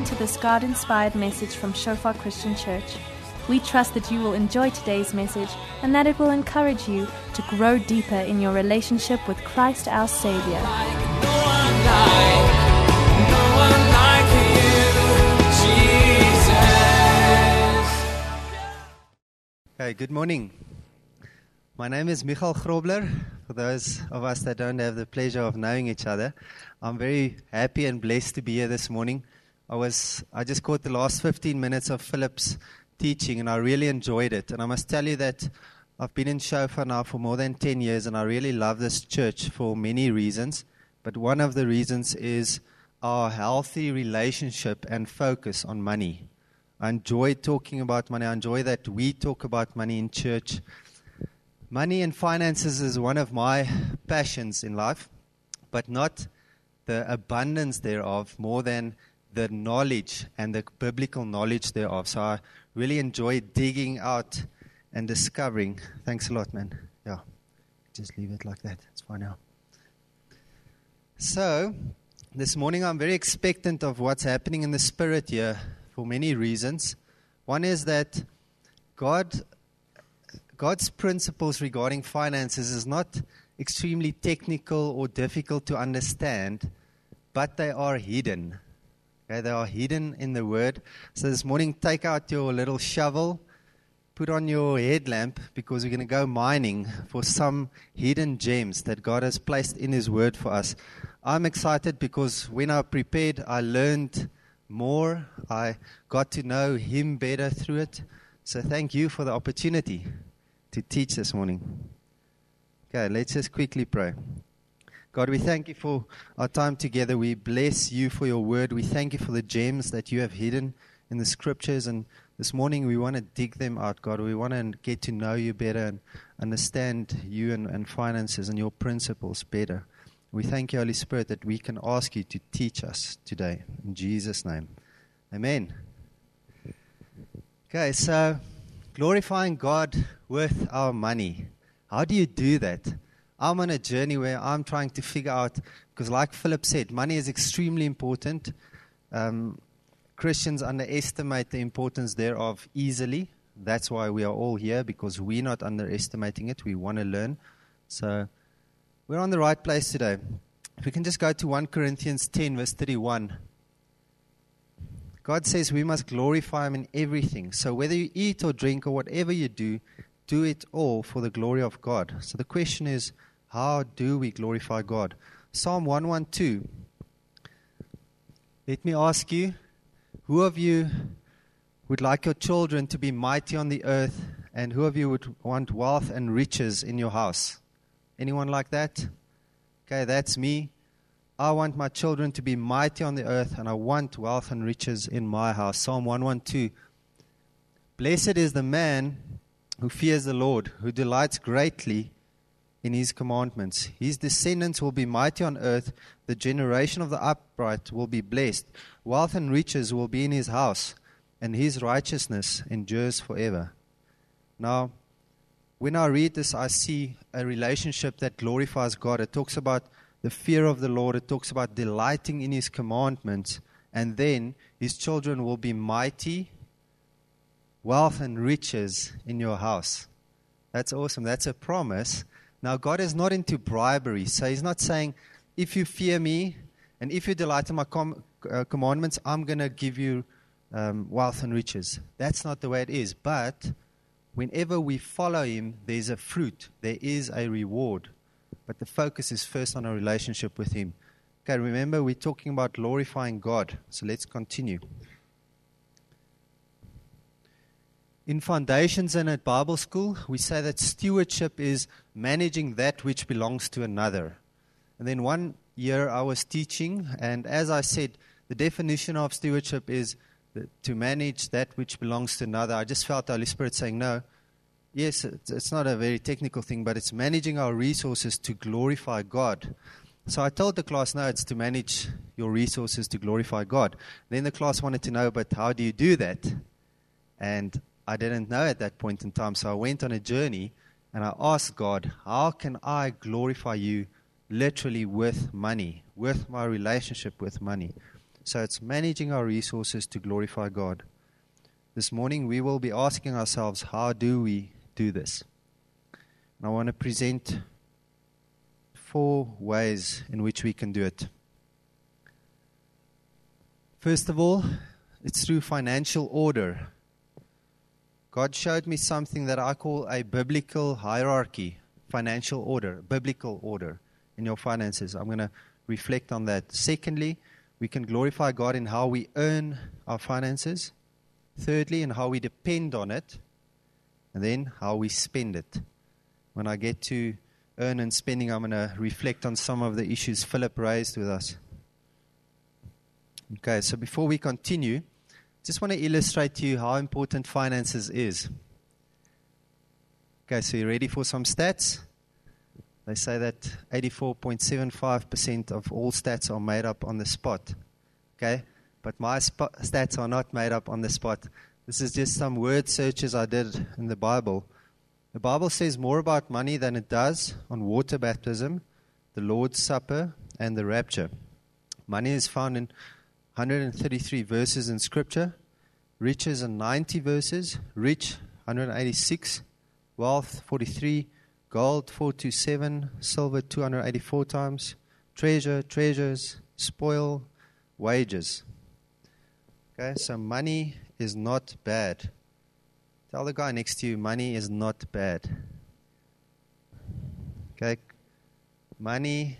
Welcome to this God inspired message from Shofar Christian Church. We trust that you will enjoy today's message and that it will encourage you to grow deeper in your relationship with Christ our Savior. Hey, good morning. My name is Michael Grobler. For those of us that don't have the pleasure of knowing each other, I'm very happy and blessed to be here this morning. I was I just caught the last 15 minutes of Philip's teaching and I really enjoyed it. And I must tell you that I've been in Shofar now for more than 10 years and I really love this church for many reasons. But one of the reasons is our healthy relationship and focus on money. I enjoy talking about money. I enjoy that we talk about money in church. Money and finances is one of my passions in life, but not the abundance thereof more than the knowledge and the biblical knowledge thereof. So I really enjoy digging out and discovering. Thanks a lot, man. Yeah, just leave it like that. It's fine now. So, this morning I'm very expectant of what's happening in the spirit here for many reasons. One is that God God's principles regarding finances is not extremely technical or difficult to understand, but they are hidden. Okay, they are hidden in the Word. So this morning, take out your little shovel, put on your headlamp, because we're going to go mining for some hidden gems that God has placed in His Word for us. I'm excited because when I prepared, I learned more. I got to know Him better through it. So thank you for the opportunity to teach this morning. Okay, let's just quickly pray. God, we thank you for our time together. We bless you for your word. We thank you for the gems that you have hidden in the scriptures. And this morning we want to dig them out, God. We want to get to know you better and understand you and, and finances and your principles better. We thank you, Holy Spirit, that we can ask you to teach us today. In Jesus' name. Amen. Okay, so glorifying God with our money. How do you do that? I'm on a journey where I'm trying to figure out, because like Philip said, money is extremely important. Um, Christians underestimate the importance thereof easily. That's why we are all here, because we're not underestimating it. We want to learn. So we're on the right place today. If we can just go to 1 Corinthians 10, verse 31. God says we must glorify Him in everything. So whether you eat or drink or whatever you do, do it all for the glory of God. So the question is, how do we glorify God? Psalm 112. Let me ask you, who of you would like your children to be mighty on the earth, and who of you would want wealth and riches in your house? Anyone like that? Okay, that's me. I want my children to be mighty on the earth, and I want wealth and riches in my house. Psalm 112. Blessed is the man who fears the Lord, who delights greatly in his commandments. His descendants will be mighty on earth. The generation of the upright will be blessed. Wealth and riches will be in his house, and his righteousness endures forever. Now, when I read this, I see a relationship that glorifies God. It talks about the fear of the Lord. It talks about delighting in His commandments. And then His children will be mighty, wealth and riches in your house. That's awesome. That's a promise. Now, God is not into bribery. So He's not saying, if you fear me and if you delight in my com- uh, commandments, I'm going to give you um, wealth and riches. That's not the way it is. But whenever we follow Him, there's a fruit, there is a reward but the focus is first on our relationship with Him. Okay, remember, we're talking about glorifying God. So let's continue. In foundations and at Bible school, we say that stewardship is managing that which belongs to another. And then one year I was teaching, and as I said, the definition of stewardship is to manage that which belongs to another. I just felt the Holy Spirit saying, No, yes, it's not a very technical thing, but it's managing our resources to glorify God. So I told the class, no, it's to manage your resources to glorify God. Then the class wanted to know, but how do you do that? And I didn't know at that point in time. So I went on a journey and I asked God, how can I glorify you literally with money, with my relationship with money? So it's managing our resources to glorify God. This morning we will be asking ourselves, how do we do this? And I want to present four ways in which we can do it. First of all, it's through financial order. God showed me something that I call a biblical hierarchy, financial order, biblical order in your finances. I'm going to reflect on that. Secondly, we can glorify God in how we earn our finances. Thirdly, in how we depend on it. And then how we spend it. When I get to earn and spending, I'm going to reflect on some of the issues Philip raised with us. Okay, so before we continue, just want to illustrate to you how important finances is. Okay, so you ready for some stats? They say that 84.75% of all stats are made up on the spot. Okay, but my sp- stats are not made up on the spot. This is just some word searches I did in the Bible. The Bible says more about money than it does on water baptism, the Lord's Supper, and the rapture. Money is found in 133 verses in Scripture, riches in 90 verses, rich 186, wealth 43, gold 427, silver 284 times, treasure, treasures, spoil, wages. Okay, so money is not bad. Tell the guy next to you, money is not bad. Okay, money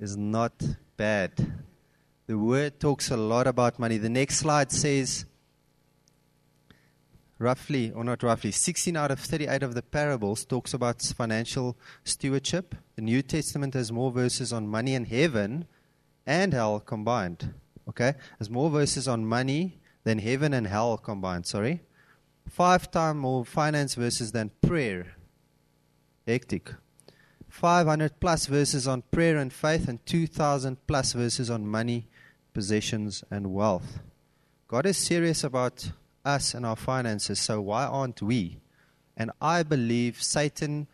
is not bad. The word talks a lot about money. The next slide says roughly, or not roughly, 16 out of 38 of the parables talks about financial stewardship. The New Testament has more verses on money and heaven and hell combined. Okay? There's more verses on money than heaven and hell combined, sorry. Five times more finance verses than prayer. Hectic. 500 plus verses on prayer and faith, and 2,000 plus verses on money possessions, and wealth. God is serious about us and our finances, so why aren't we? And I believe Satan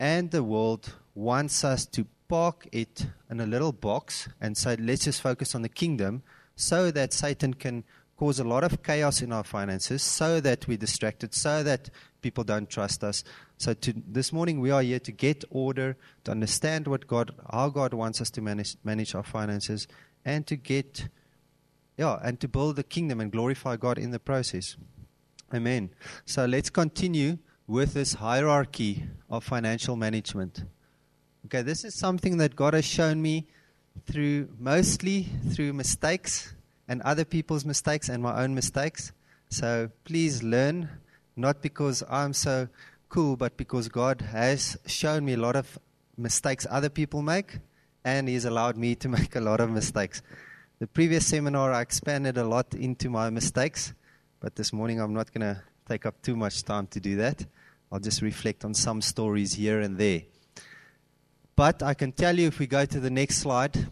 and the world wants us to park it in a little box and say, let's just focus on the kingdom so that Satan can cause a lot of chaos in our finances, so that we're distracted, so that people don't trust us. So to, this morning we are here to get order, to understand what God, how God wants us to manage, manage our finances, and to get, yeah, and to build the kingdom and glorify God in the process. Amen. So let's continue with this hierarchy of financial management. Okay, this is something that God has shown me through mostly through mistakes and other people's mistakes and my own mistakes. So please learn, not because I'm so cool, but because God has shown me a lot of mistakes other people make and He's allowed me to make a lot of mistakes. The previous seminar, I expanded a lot into my mistakes, but this morning I'm not going to take up too much time to do that. I'll just reflect on some stories here and there. But I can tell you, if we go to the next slide,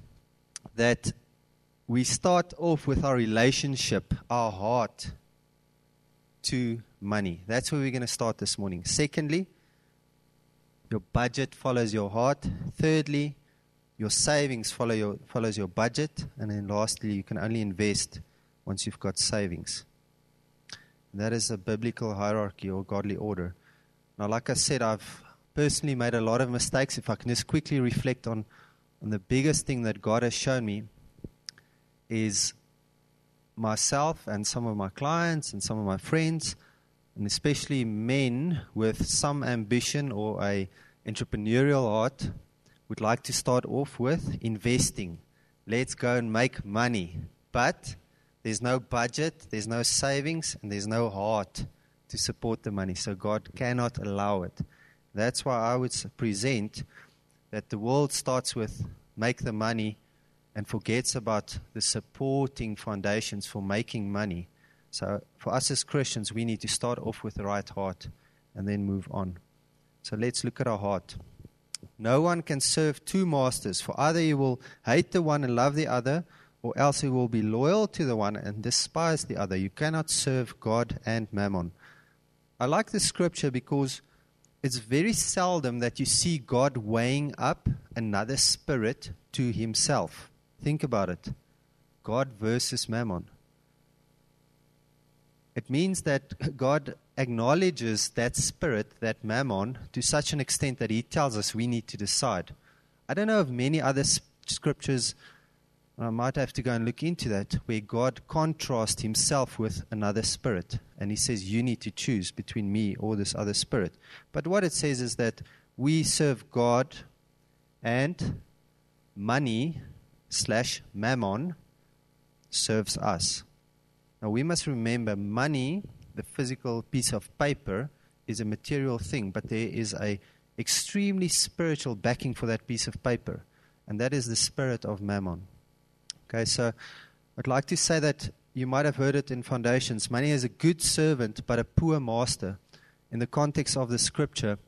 that we start off with our relationship, our heart to money. That's where we're going to start this morning. Secondly, your budget follows your heart. Thirdly, your savings follow your, follows your budget. And then lastly, you can only invest once you've got savings. And that is a biblical hierarchy or godly order. Now, like I said, I've personally made a lot of mistakes. If I can just quickly reflect on, on the biggest thing that God has shown me is myself and some of my clients and some of my friends, and especially men with some ambition or a entrepreneurial heart would like to start off with investing. Let's go and make money. But there's no budget, there's no savings, and there's no heart to support the money. So God cannot allow it. That's why I would present that the world starts with make the money and forgets about the supporting foundations for making money. So for us as Christians, we need to start off with the right heart and then move on. So let's look at our heart. No one can serve two masters, for either he will hate the one and love the other, or else he will be loyal to the one and despise the other. You cannot serve God and mammon. I like this scripture because it's very seldom that you see God weighing up another spirit to himself. Think about it. God versus mammon. It means that God acknowledges that spirit, that mammon, to such an extent that He tells us we need to decide. I don't know of many other scriptures, I might have to go and look into that, where God contrasts Himself with another spirit. And He says, You need to choose between me or this other spirit. But what it says is that we serve God and money slash mammon serves us. Now we must remember money, the physical piece of paper, is a material thing, but there is a extremely spiritual backing for that piece of paper, and that is the spirit of mammon. Okay, so I'd like to say that you might have heard it in foundations. Money is a good servant, but a poor master. In the context of the scripture,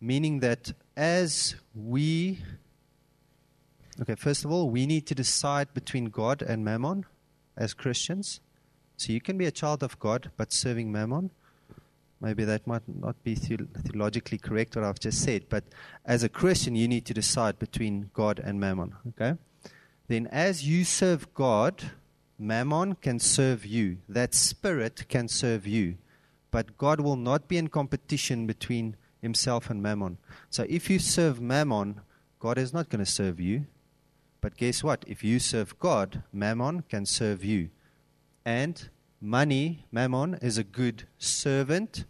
meaning that as we Okay, first of all, we need to decide between God and mammon as Christians. So you can be a child of God but serving mammon. Maybe that might not be theologically correct what I've just said, but as a Christian, you need to decide between God and mammon. Okay? Then, as you serve God, mammon can serve you. That spirit can serve you. But God will not be in competition between himself and mammon. So, if you serve mammon, God is not going to serve you. But guess what? If you serve God, mammon can serve you. And money, mammon, is a good servant,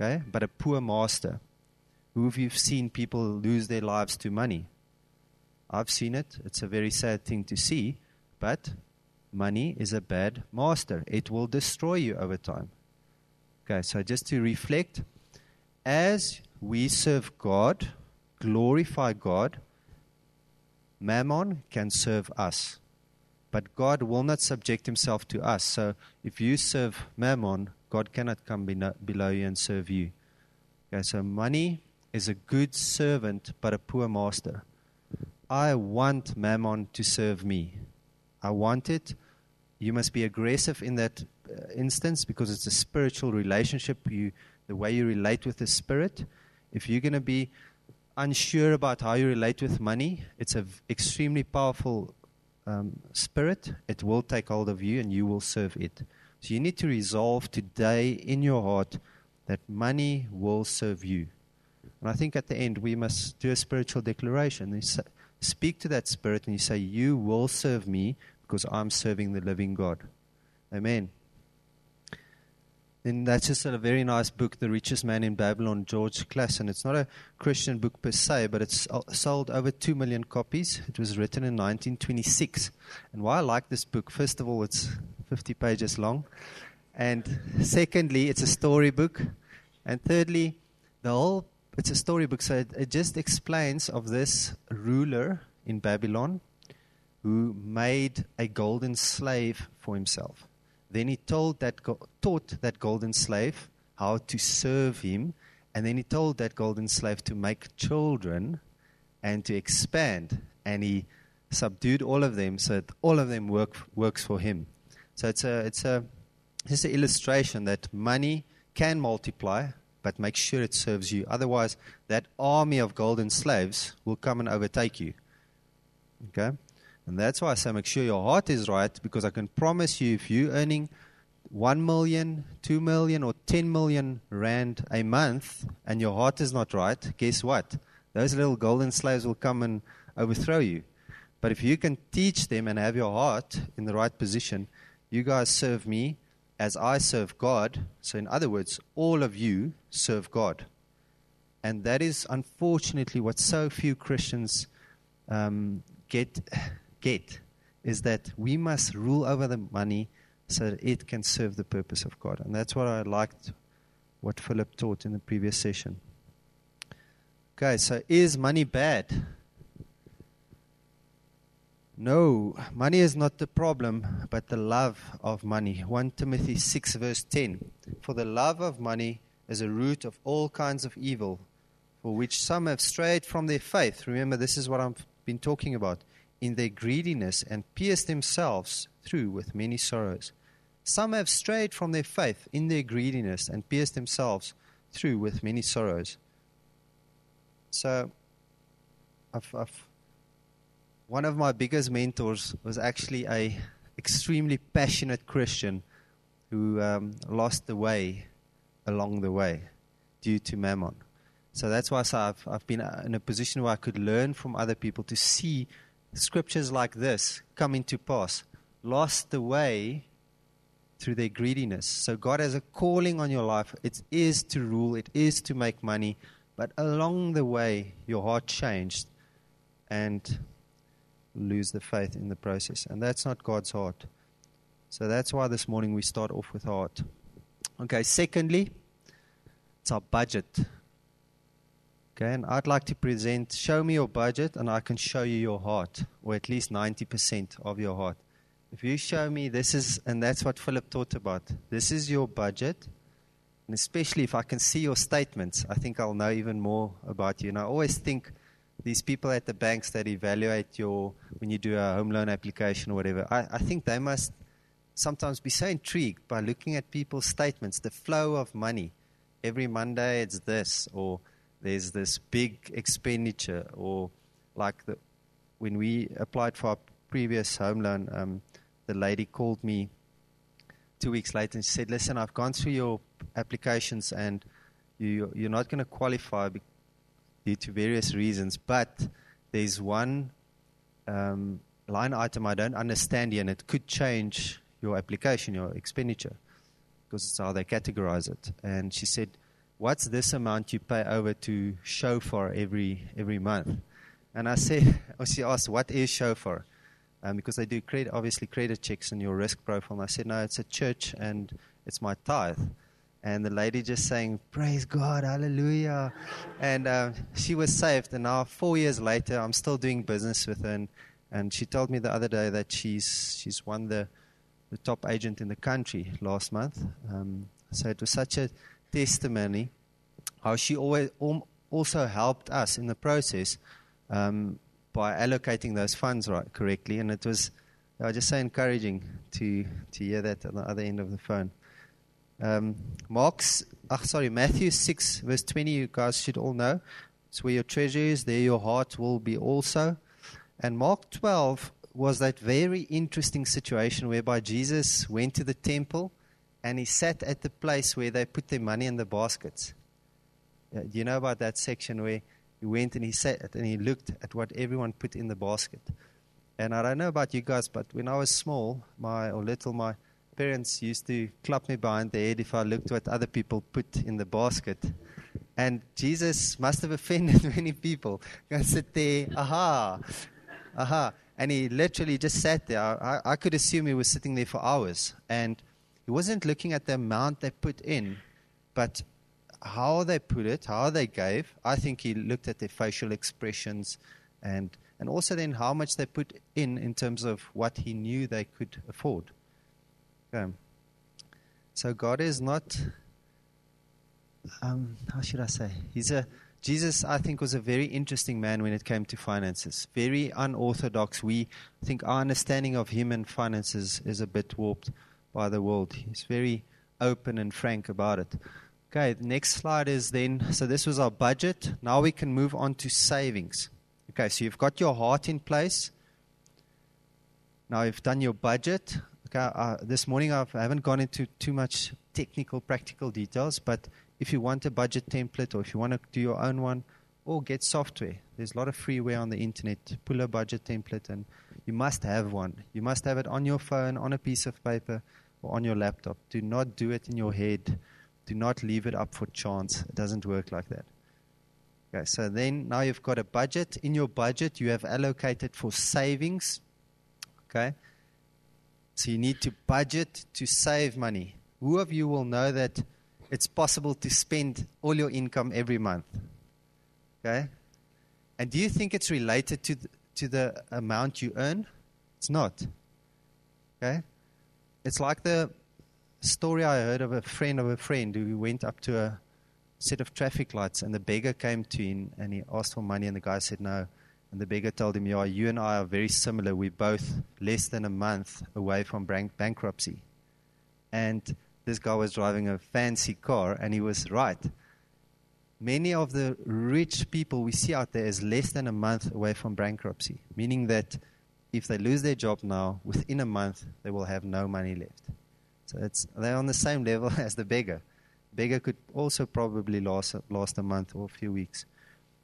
okay, but a poor master. Who have you seen people lose their lives to money? I've seen it. It's a very sad thing to see, but money is a bad master. It will destroy you over time. Okay, so just to reflect, as we serve God, glorify God, Mammon can serve us, but God will not subject himself to us. So if you serve Mammon, God cannot come below you and serve you. Okay, so money is a good servant, but a poor master. I want Mammon to serve me. I want it. You must be aggressive in that uh, instance because it's a spiritual relationship. You, the way you relate with the Spirit. If you're going to be unsure about how you relate with money, it's an extremely powerful um, spirit. It will take hold of you and you will serve it. So you need to resolve today in your heart that money will serve you. And I think at the end we must do a spiritual declaration. You say, speak to that spirit and you say, You will serve me because I'm serving the living God. Amen. And that's just a very nice book, The Richest Man in Babylon, George Clason. It's not a Christian book per se, but it's uh, sold over 2 million copies. It was written in 1926. And why I like this book, first of all, it's 50 pages long. And secondly, it's a storybook. And thirdly, the whole it's a storybook, so it, it just explains of this ruler in Babylon who made a golden slave for himself. Then he told that, taught that golden slave how to serve him. And then he told that golden slave to make children and to expand. And he subdued all of them so that all of them work, works for him. So it's a, it's a, just an illustration that money can multiply, but make sure it serves you. Otherwise, that army of golden slaves will come and overtake you. Okay? And that's why I say make sure your heart is right because I can promise you if you're earning 1 million, 2 million, or 10 million rand a month and your heart is not right, guess what? Those little golden slaves will come and overthrow you. But if you can teach them and have your heart in the right position, you guys serve me as I serve God. So, in other words, all of you serve God. And that is unfortunately what so few Christians um, get get is that we must rule over the money so that it can serve the purpose of God. And that's what I liked what Philip taught in the previous session. Okay, so is money bad? No, money is not the problem, but the love of money. 1 Timothy 6, verse 10. For the love of money is a root of all kinds of evil, for which some have strayed from their faith. Remember, this is what I've been talking about in their greediness and pierced themselves through with many sorrows. Some have strayed from their faith in their greediness and pierced themselves through with many sorrows. So, I've, I've one of my biggest mentors was actually a extremely passionate Christian who um, lost the way along the way due to mammon. So that's why I've, I've been in a position where I could learn from other people to see scriptures like this come into pass. Lost the way through their greediness. So God has a calling on your life. It is to rule, it is to make money, but along the way, your heart changed and lose the faith in the process. And that's not God's heart. So that's why this morning we start off with heart. Okay, secondly, it's our budget. Okay, and I'd like to present show me your budget and I can show you your heart, or at least 90% of your heart. If you show me this is, and that's what Philip taught about, this is your budget, and especially if I can see your statements, I think I'll know even more about you. And I always think these people at the banks that evaluate your, when you do a home loan application or whatever, I, I think they must sometimes be so intrigued by looking at people's statements, the flow of money. Every Monday it's this, or there's this big expenditure, or like the, when we applied for our previous home loan, um, the lady called me two weeks later and she said, "Listen, I've gone through your applications and you, you're not going to qualify due to various reasons, but there's one um, line item I don't understand and it could change your application, your expenditure, because it's how they categorize it." And she said what's this amount you pay over to Shofar every every month? And I said, or she asked, what is Shofar? Um, because they do credit, obviously credit checks on your risk profile. And I said, no, it's a church and it's my tithe. And the lady just saying, praise God, hallelujah. And uh, she was saved. And now, four years later, I'm still doing business with her. And, and she told me the other day that she's, she's won the, the top agent in the country last month. Um, so it was such a testimony, how she always also helped us in the process um, by allocating those funds right correctly, and it was uh, just so encouraging to to hear that on the other end of the phone. Um, Mark's, oh, sorry, Matthew six verse twenty. You guys should all know. It's where your treasure is, there your heart will be also. And Mark twelve was that very interesting situation whereby Jesus went to the temple and he sat at the place where they put their money in the baskets. Uh, do you know about that section where he went and he sat and he looked at what everyone put in the basket? And I don't know about you guys, but when I was small, my or little, my parents used to clap me behind the head if I looked what other people put in the basket. And Jesus must have offended many people. I sit there, aha, aha. And he literally just sat there. I, I could assume he was sitting there for hours. And he wasn't looking at the amount they put in, but how they put it, how they gave. I think he looked at their facial expressions and, and also then how much they put in in terms of what he knew they could afford. Okay. So God is not, um, how should I say? He's a, Jesus, I think, was a very interesting man when it came to finances. Very unorthodox. We think our understanding of him and finances is a bit warped by the world. He's very open and frank about it. Okay, the next slide is then so this was our budget. Now we can move on to savings. Okay, so you've got your heart in place. Now you've done your budget. Okay, uh, this morning I've, I haven't gone into too much technical, practical details, but if you want a budget template or if you want to do your own one, or get software. There's a lot of freeware on the internet. Pull a budget template, and you must have one. You must have it on your phone, on a piece of paper, or on your laptop. Do not do it in your head. Do not leave it up for chance. It doesn't work like that. Okay, so then now you've got a budget. In your budget, you have allocated for savings. Okay? So you need to budget to save money. Who of you will know that it's possible to spend all your income every month? Okay? And do you think it's related to the, to the amount you earn? It's not. Okay? It's like the story I heard of a friend of a friend who went up to a set of traffic lights and the beggar came to him and he asked for money and the guy said no. And the beggar told him, Yeah, you and I are very similar. We're both less than a month away from bank- bankruptcy. And this guy was driving a fancy car and he was right. many of the rich people we see out there is less than a month away from bankruptcy, meaning that if they lose their job now, within a month they will have no money left. So it's, they're on the same level as the beggar. Beggar could also probably last, last a month or a few weeks.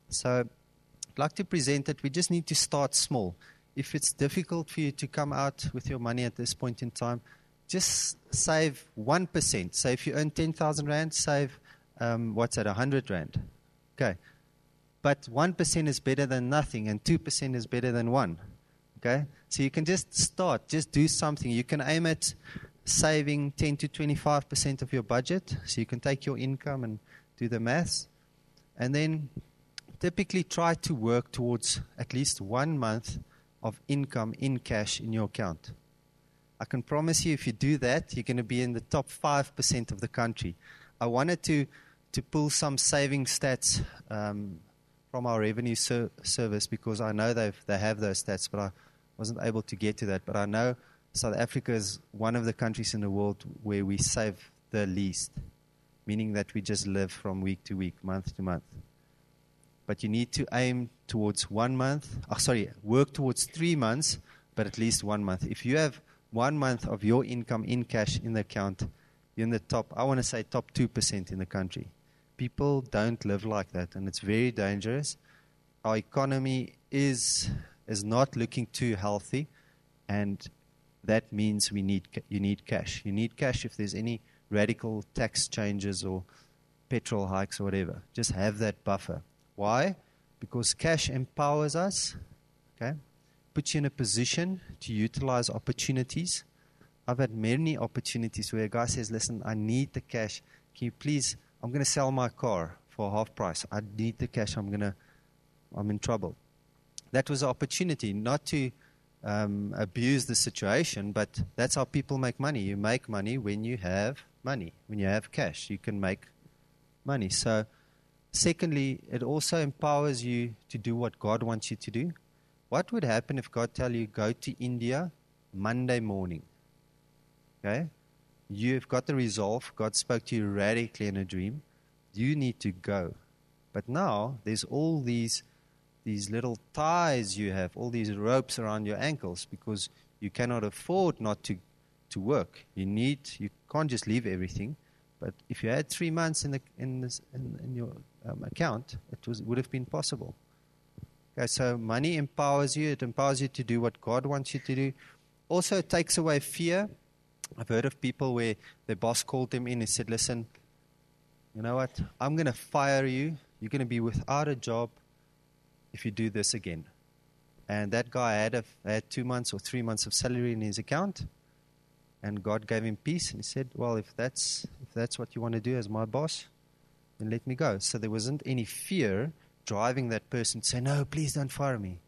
So I'd like to present that we just need to start small. If it's difficult for you to come out with your money at this point in time, just save 1%. So if you earn 10,000 Rand, save, um, what's that, 100 Rand. Okay. But 1% is better than nothing, and 2% is better than 1. Okay? So you can just start, just do something. You can aim at saving 10 to 25% of your budget. So you can take your income and do the maths. And then typically try to work towards at least one month of income in cash in your account. I can promise you, if you do that, you're going to be in the top 5% of the country. I wanted to, to pull some saving stats um, from our revenue ser- service because I know they've, they have those stats, but I wasn't able to get to that. But I know South Africa is one of the countries in the world where we save the least, meaning that we just live from week to week, month to month. But you need to aim towards one month, oh, sorry, work towards three months, but at least one month. If you have one month of your income in cash in the account, you're in the top, I want to say top 2% in the country. People don't live like that, and it's very dangerous. Our economy is, is not looking too healthy, and that means we need you need cash. You need cash if there's any radical tax changes or petrol hikes or whatever. Just have that buffer. Why? Because cash empowers us. Okay, puts you in a position to utilize opportunities. I've had many opportunities where a guy says, "Listen, I need the cash. Can you please? I'm going to sell my car for half price. I need the cash. I'm going to. I'm in trouble." That was an opportunity, not to um, abuse the situation, but that's how people make money. You make money when you have money, when you have cash, you can make money. So, secondly, it also empowers you to do what God wants you to do. What would happen if God tell you go to India Monday morning? Okay, you've got the resolve. God spoke to you radically in a dream. You need to go, but now there's all these these little ties you have, all these ropes around your ankles because you cannot afford not to, to work. You need, you can't just leave everything. But if you had three months in, the, in, this, in, in your um, account, it was, would have been possible. Okay, so money empowers you. It empowers you to do what God wants you to do. Also, it takes away fear. I've heard of people where their boss called them in and said, Listen, you know what? I'm going to fire you. You're going to be without a job if you do this again. And that guy had, a, had two months or three months of salary in his account, and God gave him peace. And he said, "Well, if that's if that's what you want to do as my boss, then let me go." So there wasn't any fear driving that person to say, "No, please don't fire me."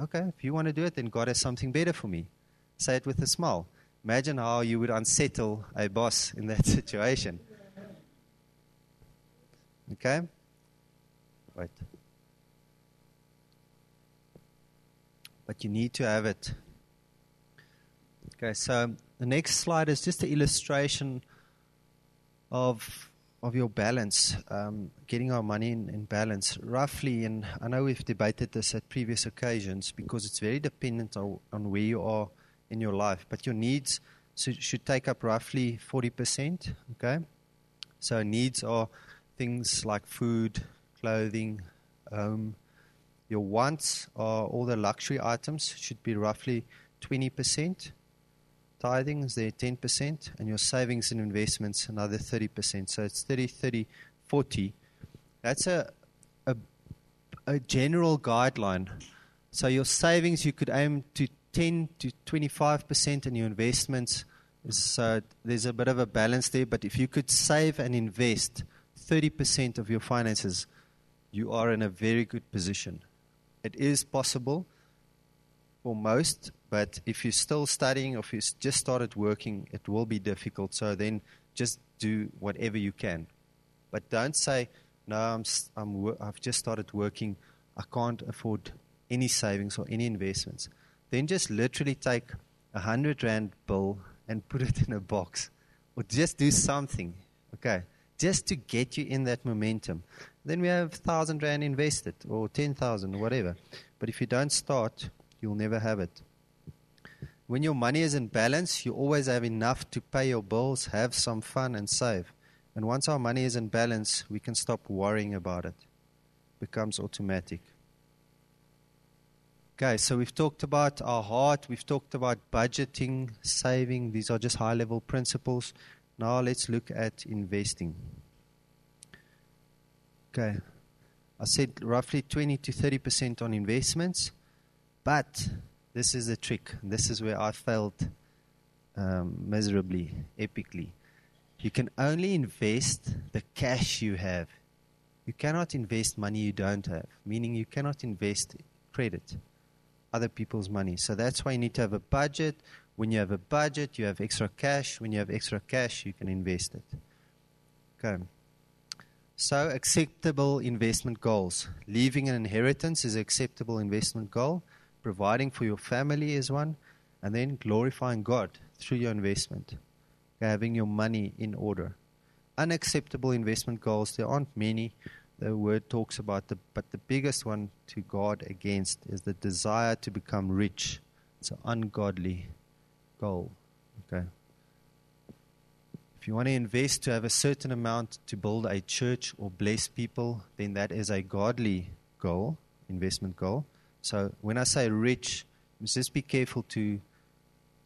okay, if you want to do it, then God has something better for me. Say it with a smile. Imagine how you would unsettle a boss in that situation. Okay? Wait. But you need to have it. Okay, so the next slide is just an illustration of of your balance, um, getting our money in, in, balance. Roughly, and I know we've debated this at previous occasions because it's very dependent on, on where you are in your life, but your needs should take up roughly 40%. Okay? So, needs are things like food, clothing, home, your wants are all the luxury items, should be roughly 20%. Tithing is there 10%, and your savings and investments another 30%. So it's 30, 30, 40. That's a, a, a general guideline. So your savings, you could aim to 10 to 25%, and your investments, uh, there's a bit of a balance there. But if you could save and invest 30% of your finances, you are in a very good position. It is possible for most, but if you're still studying or if you just started working, it will be difficult. So then just do whatever you can. But don't say, no, I'm, I'm, I've just started working. I can't afford any savings or any investments. Then just literally take a hundred rand bill and put it in a box, or just do something. Okay, just to get you in that momentum. Then we have 1,000 Rand invested or 10,000, whatever. But if you don't start, you'll never have it. When your money is in balance, you always have enough to pay your bills, have some fun, and save. And once our money is in balance, we can stop worrying about it. it becomes automatic. Okay, so we've talked about our heart, we've talked about budgeting, saving. These are just high level principles. Now let's look at investing. Okay, I said roughly 20 to 30% on investments, but this is the trick. This is where I failed um, miserably, epically. You can only invest the cash you have. You cannot invest money you don't have, meaning you cannot invest credit, other people's money. So that's why you need to have a budget. When you have a budget, you have extra cash. When you have extra cash, you can invest it. Okay. So, acceptable investment goals. Leaving an inheritance is an acceptable investment goal. Providing for your family is one. And then glorifying God through your investment having your money in order. Unacceptable investment goals, there aren't many. The word talks about the, but the biggest one to guard against is the desire to become rich. It's an ungodly goal. Okay. If you want to invest to have a certain amount to build a church or bless people, then that is a godly goal, investment goal. So when I say rich, just be careful to,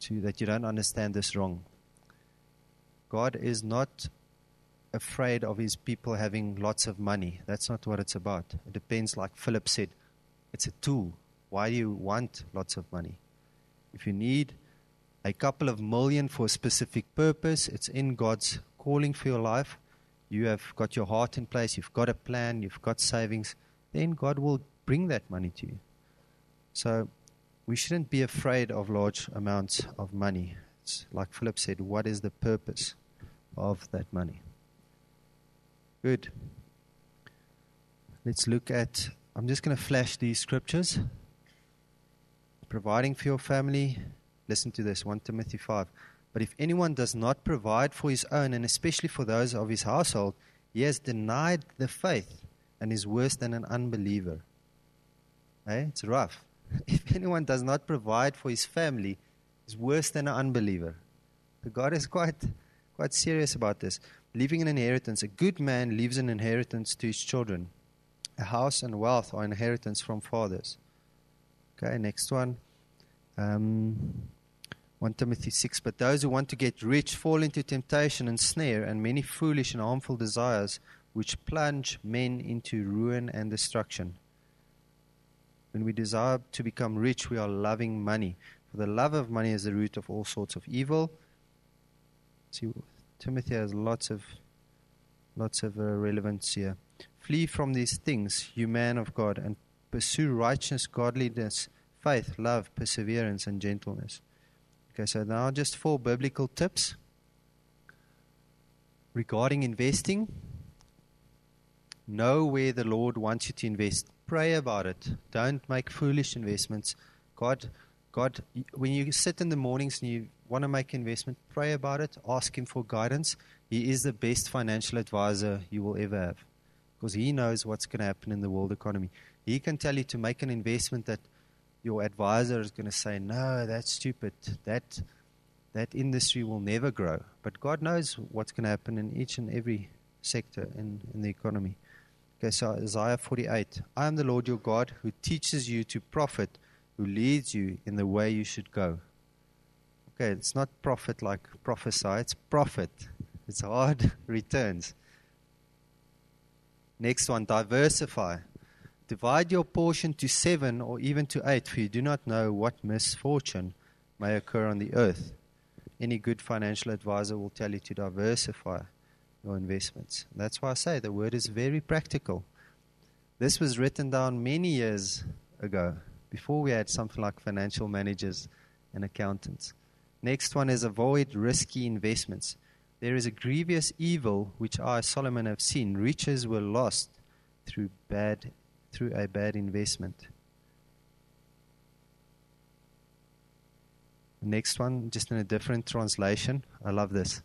to that you don't understand this wrong. God is not afraid of his people having lots of money. That's not what it's about. It depends, like Philip said, it's a tool. Why do you want lots of money? If you need a couple of million for a specific purpose, it's in God's calling for your life. You have got your heart in place, you've got a plan, you've got savings, then God will bring that money to you. So we shouldn't be afraid of large amounts of money. It's like Philip said, what is the purpose? of that money. Good. Let's look at, I'm just going to flash these scriptures. Providing for your family, listen to this 1 Timothy 5. But if anyone does not provide for his own, and especially for those of his household, he has denied the faith and is worse than an unbeliever. Hey, eh? It's rough. If anyone does not provide for his family, is worse than an unbeliever. God is quite quite serious about this. Leaving an inheritance. A good man leaves an inheritance to his children. A house and wealth are inheritance from fathers. Okay, next one. Um, 1 Timothy 6. But those who want to get rich fall into temptation and snare and many foolish and harmful desires which plunge men into ruin and destruction. When we desire to become rich, we are loving money. For the love of money is the root of all sorts of evil. See, Timothy has lots of lots of uh, relevance here. Flee from these things, you man of God, and pursue righteousness, godliness, faith, love, perseverance, and gentleness. Okay, so now just four biblical tips regarding investing. Know where the Lord wants you to invest. Pray about it. Don't make foolish investments. God, God, when you sit in the mornings and you want to make investment, pray about it, ask Him for guidance. He is the best financial advisor you will ever have because He knows what's going to happen in the world economy. He can tell you to make an investment that your advisor is going to say, No, that's stupid. That, that industry will never grow. But God knows what's going to happen in each and every sector in, in the economy. Okay, so Isaiah 48 I am the Lord your God who teaches you to profit, who leads you in the way you should go. Okay, it's not profit like prophesy, it's profit. It's hard returns. Next one, diversify. Divide your portion to seven or even to eight, for you do not know what misfortune may occur on the earth. Any good financial advisor will tell you to diversify your investments. That's why I say the word is very practical. This was written down many years ago, before we had something like financial managers and accountants. Next one is avoid risky investments. There is a grievous evil which I, Solomon, have seen. Riches were lost through bad through a bad investment. Next one, just in a different translation. I love this.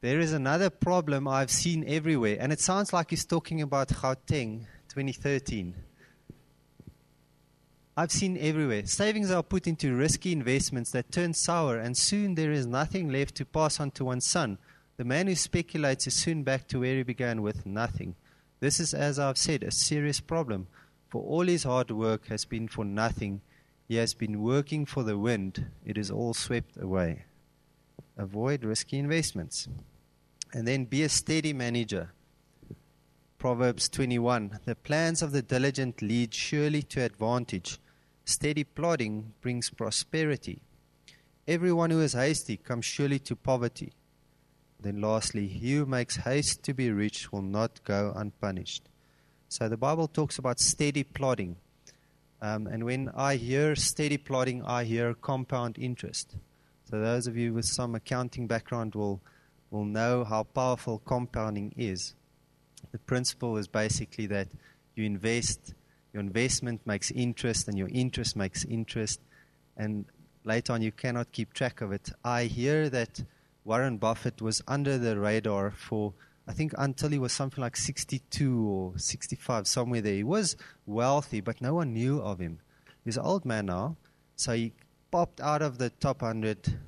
There is another problem I've seen everywhere, and it sounds like he's talking about Gauteng 2013. I've seen everywhere. Savings are put into risky investments that turn sour, and soon there is nothing left to pass on to one's son. The man who speculates is soon back to where he began with nothing. This is, as I've said, a serious problem, for all his hard work has been for nothing. He has been working for the wind, it is all swept away. Avoid risky investments. And then be a steady manager. Proverbs 21 The plans of the diligent lead surely to advantage. Steady plodding brings prosperity. Everyone who is hasty comes surely to poverty. Then, lastly, he who makes haste to be rich will not go unpunished. So, the Bible talks about steady plodding. Um, and when I hear steady plodding, I hear compound interest. So, those of you with some accounting background will will know how powerful compounding is. The principle is basically that you invest, your investment makes interest, and your interest makes interest, and later on you cannot keep track of it. I hear that Warren Buffett was under the radar for, I think, until he was something like 62 or 65, somewhere there. He was wealthy, but no one knew of him. He's an old man now, so he popped out of the top 100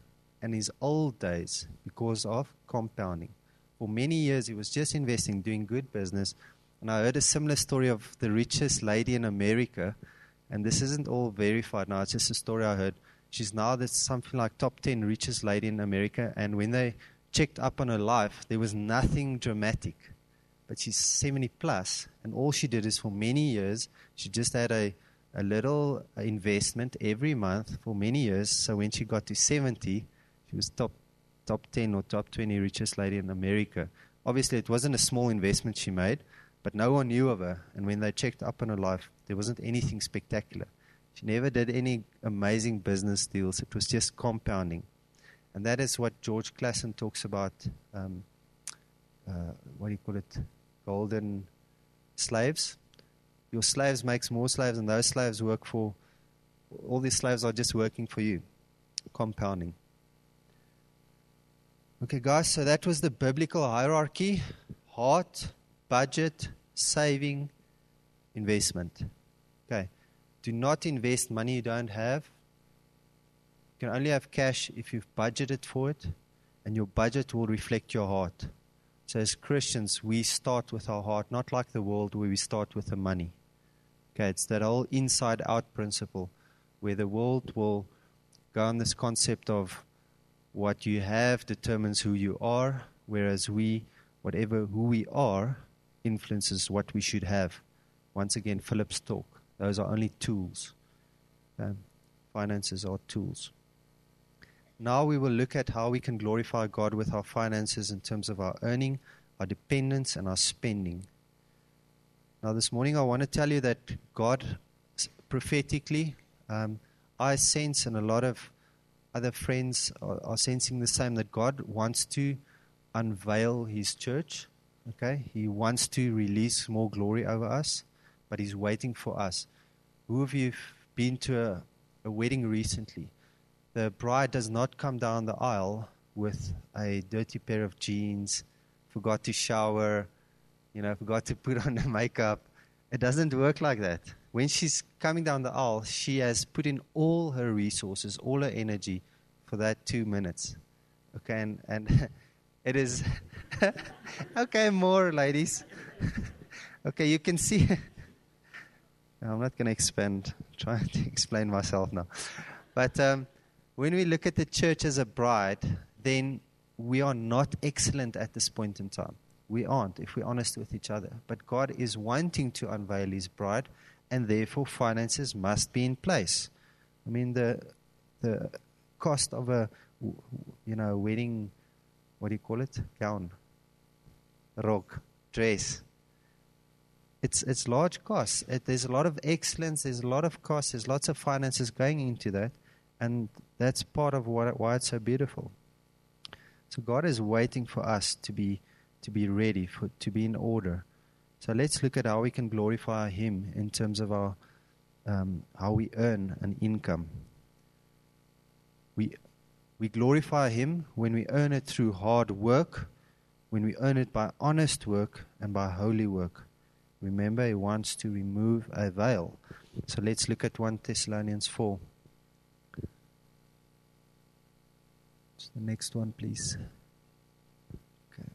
in his old days because of compounding. For many years, he was just investing, doing good business. And I heard a similar story of the richest lady in America. And this isn't all verified now, it's just a story I heard. She's now the, something like top 10 richest lady in America. And when they checked up on her life, there was nothing dramatic. But she's 70 plus, and all she did is for many years, she just had a, a little investment every month for many years. So when she got to 70, she was top top 10 or top 20 richest lady in America. Obviously, it wasn't a small investment she made, but no one knew of her. And when they checked up on her life, there wasn't anything spectacular. She never did any amazing business deals. It was just compounding. And that is what George Clason talks about. Um, uh, what do you call it? Golden slaves. Your slaves makes more slaves, and those slaves work for. All these slaves are just working for you. Compounding. Okay, guys, so that was the biblical hierarchy heart, budget, saving, investment. Do not invest money you don't have. You can only have cash if you've budgeted for it, and your budget will reflect your heart. So, as Christians, we start with our heart, not like the world where we start with the money. Okay, it's that whole inside out principle where the world will go on this concept of what you have determines who you are, whereas we, whatever who we are, influences what we should have. Once again, Philip's talk. Those are only tools. Um, finances are tools. Now we will look at how we can glorify God with our finances in terms of our earning, our dependence, and our spending. Now, this morning I want to tell you that God, prophetically, um, I sense in a lot of other friends are, are sensing the same that God wants to unveil His church. Okay, He wants to release more glory over us, but He's waiting for us. Who of you been to a, a wedding recently? The bride does not come down the aisle with a dirty pair of jeans, forgot to shower, you know, forgot to put on the makeup. It doesn't work like that when she's coming down the aisle, she has put in all her resources, all her energy for that two minutes. Okay, and, and it is. okay, more, ladies. okay, you can see. I'm not going to expand, trying to explain myself now. But um, when we look at the church as a bride, then we are not excellent at this point in time. We aren't, if we're honest with each other. But God is wanting to unveil His bride and therefore finances must be in place. I mean, the the cost of a you know wedding, what do you call it? Gown, rok, dress. It's it's large costs. It, there's a lot of excellence. There's a lot of costs. There's lots of finances going into that, and that's part of what, why it's so beautiful. So God is waiting for us to be to be ready for to be in order. So let's look at how we can glorify Him in terms of our um, how we earn an income. We we glorify Him when we earn it through hard work, when we earn it by honest work and by holy work. Remember, he wants to remove a veil. So let's look at 1 Thessalonians 4. the next one, please. Okay.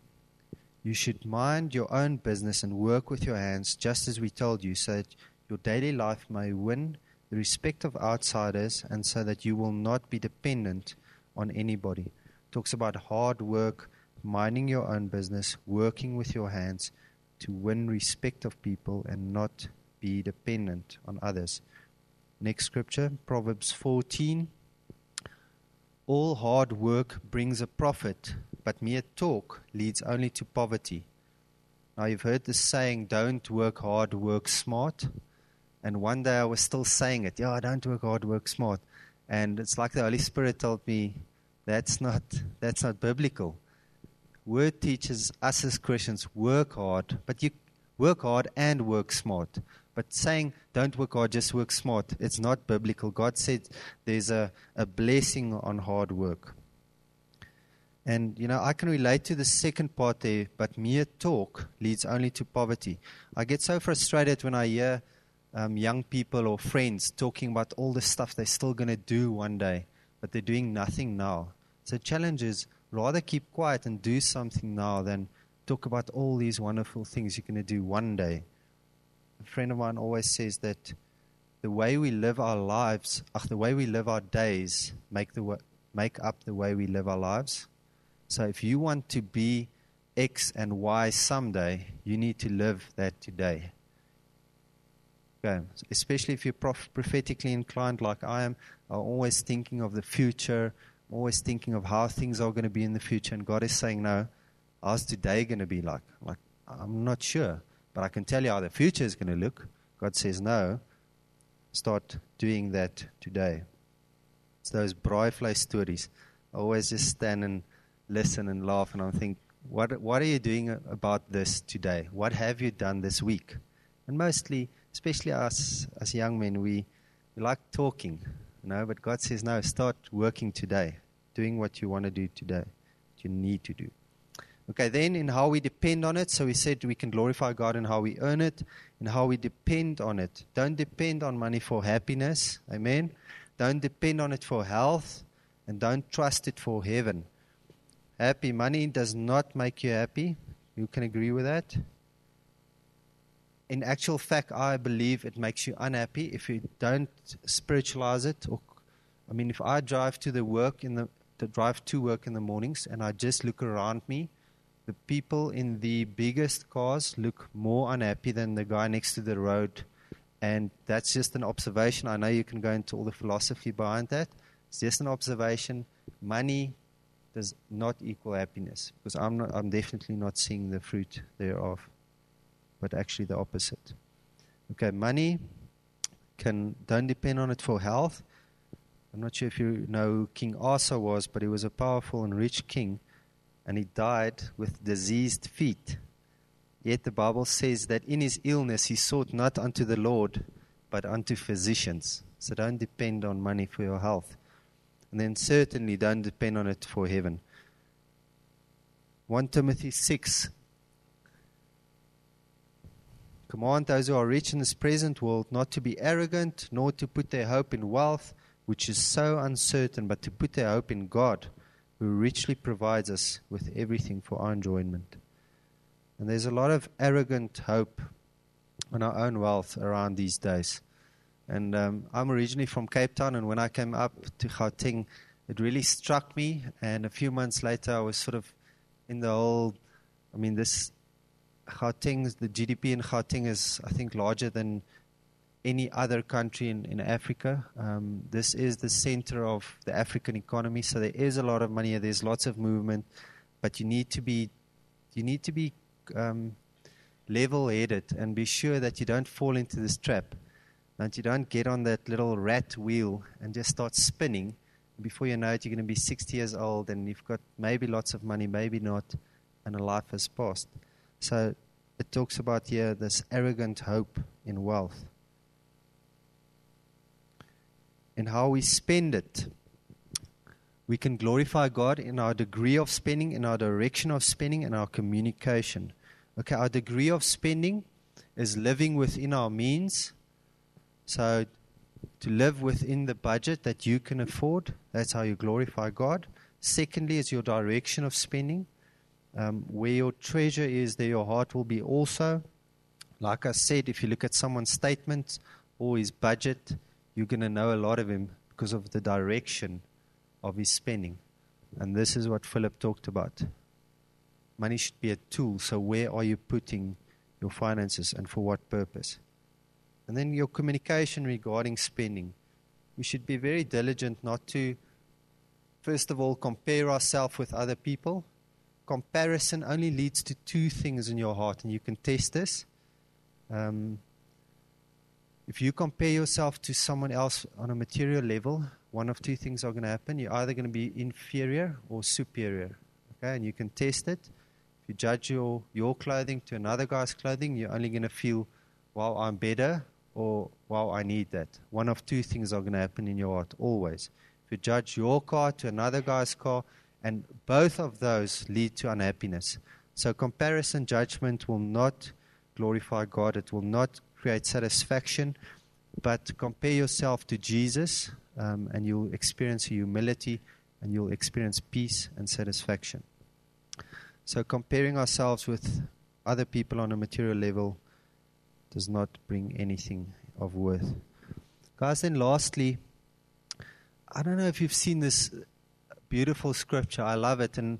You should mind your own business and work with your hands, just as we told you, so that your daily life may win the respect of outsiders and so that you will not be dependent on anybody. Talks about hard work, minding your own business, working with your hands to win respect of people and not be dependent on others. Next scripture, Proverbs 14. All hard work brings a profit, but mere talk leads only to poverty. Now, you've heard the saying, don't work hard, work smart. And one day I was still saying it, yeah, don't work hard, work smart. And it's like the Holy Spirit told me, that's not, that's not biblical. Word teaches us as Christians work hard, but you work hard and work smart. But saying don't work hard, just work smart, it's not biblical. God said there's a, a blessing on hard work. And, you know, I can relate to the second part there, but mere talk leads only to poverty. I get so frustrated when I hear um, young people or friends talking about all the stuff they're still going to do one day, but they're doing nothing now. So challenge is rather keep quiet and do something now than talk about all these wonderful things you're going to do one day. A friend of mine always says that the way we live our lives, ach, the way we live our days, make the make up the way we live our lives. So if you want to be X and Y someday, you need to live that today. Okay. Especially if you're prophetically inclined like I am, are always thinking of the future, always thinking of how things are going to be in the future. And God is saying, no, how's today going to be like? Like, I'm not sure, but I can tell you how the future is going to look. God says, no, start doing that today. It's those braaivleis stories. I always just stand and listen and laugh, and I think, what, what are you doing about this today? What have you done this week? And mostly, especially us as young men, we, we like talking, know, but God says, no, start working today, doing what you want to do today, what you need to do. Okay, then in how we depend on it, so we said we can glorify God in how we earn it, in how we depend on it. Don't depend on money for happiness, amen. Don't depend on it for health, and don't trust it for heaven. Happy money does not make you happy. You can agree with that? In actual fact, I believe it makes you unhappy if you don't spiritualize it. Or, I mean, if I drive to the work in the, the drive to work in the mornings and I just look around me, the people in the biggest cars look more unhappy than the guy next to the road. And that's just an observation. I know you can go into all the philosophy behind that. It's just an observation. Money does not equal happiness because I'm, not, I'm definitely not seeing the fruit thereof but actually the opposite. Okay, money can don't depend on it for health. I'm not sure if you know King Asa was, but he was a powerful and rich king, and he died with diseased feet. Yet the Bible says that in his illness he sought not unto the Lord, but unto physicians. So don't depend on money for your health. And then certainly don't depend on it for heaven. 1 Timothy 6 Command those who are rich in this present world not to be arrogant, nor to put their hope in wealth, which is so uncertain, but to put their hope in God, who richly provides us with everything for our enjoyment. And there's a lot of arrogant hope on our own wealth around these days. And um, I'm originally from Cape Town, and when I came up to Gauteng, it really struck me. And a few months later, I was sort of in the whole, I mean, this Gauteng, the GDP in Gauteng is, I think, larger than any other country in, in Africa. Um, this is the center of the African economy, so there is a lot of money. There's lots of movement, but you need to be, you need to be um, level-headed and be sure that you don't fall into this trap, that you don't get on that little rat wheel and just start spinning. Before you know it, you're going to be 60 years old, and you've got maybe lots of money, maybe not, and a life has passed. So it talks about here this arrogant hope in wealth. And how we spend it. We can glorify God in our degree of spending, in our direction of spending, and our communication. Okay, our degree of spending is living within our means. So, to live within the budget that you can afford, that's how you glorify God. Secondly, is your direction of spending. Um, where your treasure is, there your heart will be also. Like I said, if you look at someone's statement or his budget, you're going to know a lot of him because of the direction of his spending. And this is what Philip talked about. Money should be a tool. So, where are you putting your finances and for what purpose? And then your communication regarding spending. We should be very diligent not to, first of all, compare ourselves with other people. Comparison only leads to two things in your heart, and you can test this. Um, if you compare yourself to someone else on a material level, one of two things are going to happen. You're either going to be inferior or superior. Okay, and you can test it. If you judge your, your clothing to another guy's clothing, you're only going to feel, well, I'm better or, wow, I need that. One of two things are going to happen in your heart always. If you judge your car to another guy's car, and both of those lead to unhappiness. So, comparison judgment will not glorify God, it will not create satisfaction, but compare yourself to Jesus, um, and you'll experience humility and you'll experience peace and satisfaction. So, comparing ourselves with other people on a material level does not bring anything of worth. Guys, then lastly, I don't know if you've seen this beautiful scripture. I love it, and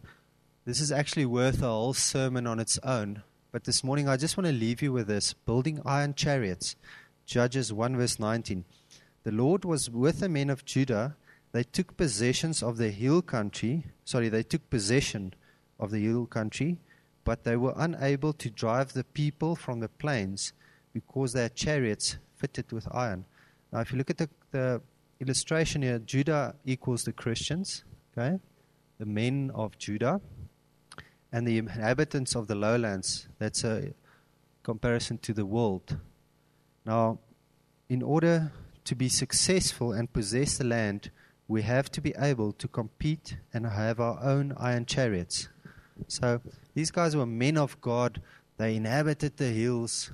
this is actually worth a whole sermon on its own. But this morning, I just want to leave you with this building iron chariots. Judges 1, verse 19. The Lord was with the men of Judah. They took possessions of the hill country. Sorry, they took possession of the hill country, but they were unable to drive the people from the plains because their chariots fitted with iron. Now, if you look at the, the illustration here, Judah equals the Christians, okay? The men of Judah and the inhabitants of the lowlands. That's a comparison to the world. Now, in order to be successful and possess the land, we have to be able to compete and have our own iron chariots. So these guys were men of God. They inhabited the hills.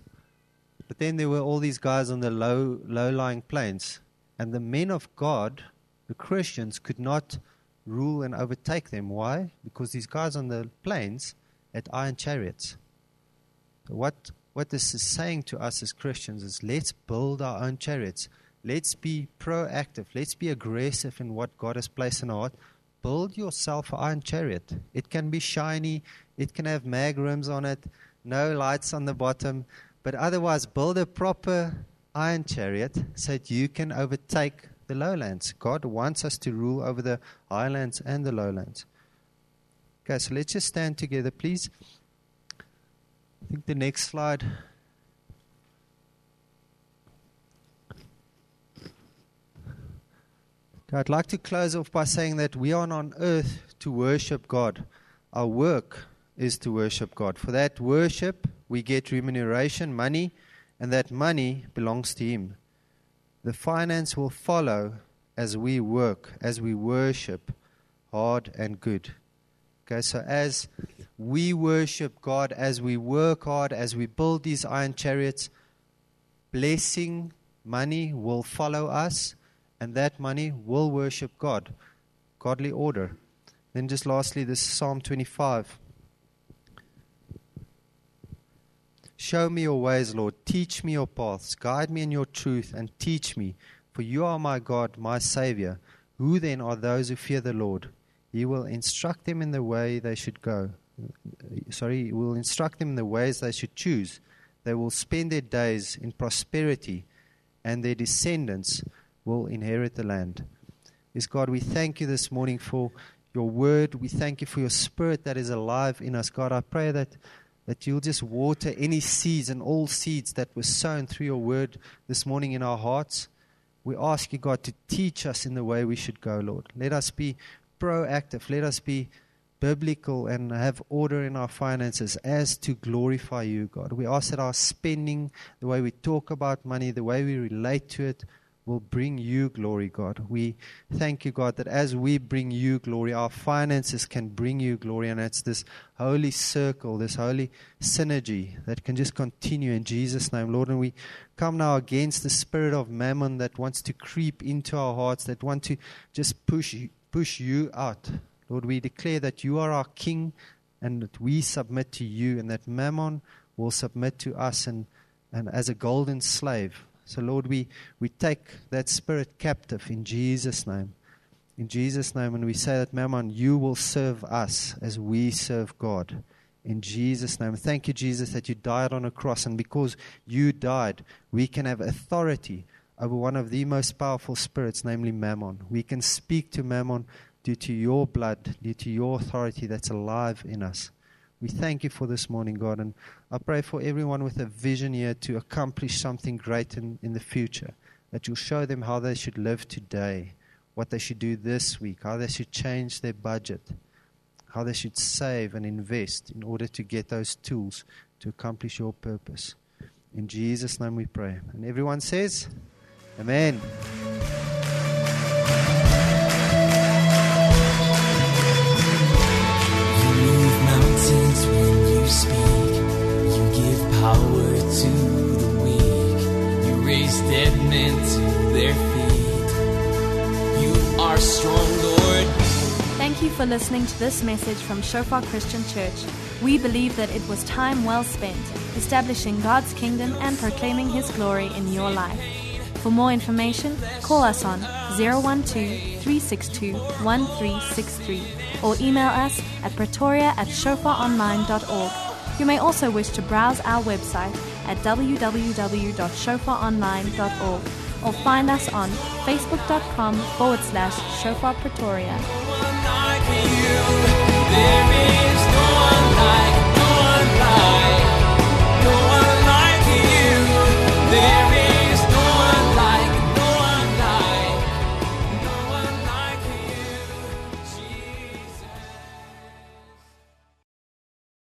But then there were all these guys on the low, low-lying plains. And the men of God, the Christians, could not rule and overtake them. Why? Because these guys on the plains had iron chariots. What, what this is saying to us as Christians is let's build our own chariots. Let's be proactive. Let's be aggressive in what God has placed in our heart. Build yourself an iron chariot. It can be shiny. It can have mag rims on it. No lights on the bottom. But otherwise, build a proper iron chariot so that you can overtake the lowlands. God wants us to rule over the highlands and the lowlands. Okay, so let's just stand together, please. I think the next slide. I'd like to close off by saying that we are on earth to worship God. Our work is to worship God. For that worship, we get remuneration, money, and that money belongs to Him. The finance will follow as we work, as we worship hard and good. Okay, so as we worship God, as we work hard, as we build these iron chariots, blessing, money will follow us and that money will worship God. Godly order. Then, just lastly, this Psalm 25. Show me your ways, Lord. Teach me your paths. Guide me in your truth and teach me. For you are my God, my Savior. Who then are those who fear the Lord? He will instruct them in the way they should go. Sorry, he will instruct them in the ways they should choose. They will spend their days in prosperity, and their descendants will inherit the land. Yes, God, we thank you this morning for your word. We thank you for your spirit that is alive in us. God, I pray that, that you'll just water any seeds and all seeds that were sown through your word this morning in our hearts. We ask you, God, to teach us in the way we should go, Lord. Let us be proactive. Let us be biblical and have order in our finances as to glorify you, God. We ask that our spending, the way we talk about money, the way we relate to it, will bring you glory, God. We thank you, God, that as we bring you glory, our finances can bring you glory. And it's this holy circle, this holy synergy that can just continue in Jesus' name, Lord. And we come now against the spirit of mammon that wants to creep into our hearts, that want to just push, push you out. Lord, we declare that you are our King and that we submit to you, and that mammon will submit to us and, and as a golden slave. So, Lord, we, we take that spirit captive in Jesus' name. In Jesus' name, and we say that, Mammon, you will serve us as we serve God. In Jesus' name. Thank you, Jesus, that you died on a cross. And because you died, we can have authority over one of the most powerful spirits, namely Mammon. We can speak to Mammon due to your blood, due to your authority that's alive in us. We thank you for this morning, God. And I pray for everyone with a vision here to accomplish something great in, in the future, that you'll show them how they should live today, what they should do this week, how they should change their budget, how they should save and invest in order to get those tools to accomplish your purpose. In Jesus' name we pray. And everyone says, Amen. Power to the weak. You raise dead men to their feet. You are strong, Lord. Thank you for listening to this message from Shofar Christian Church. We believe that it was time well spent establishing God's kingdom and proclaiming His glory in your life. For more information, call us on 012 362 1363 or email us at pretoria at shofaronline.org. You may also wish to browse our website at www.shofaronline.org or find us on facebook.com forward slash shofar pretoria.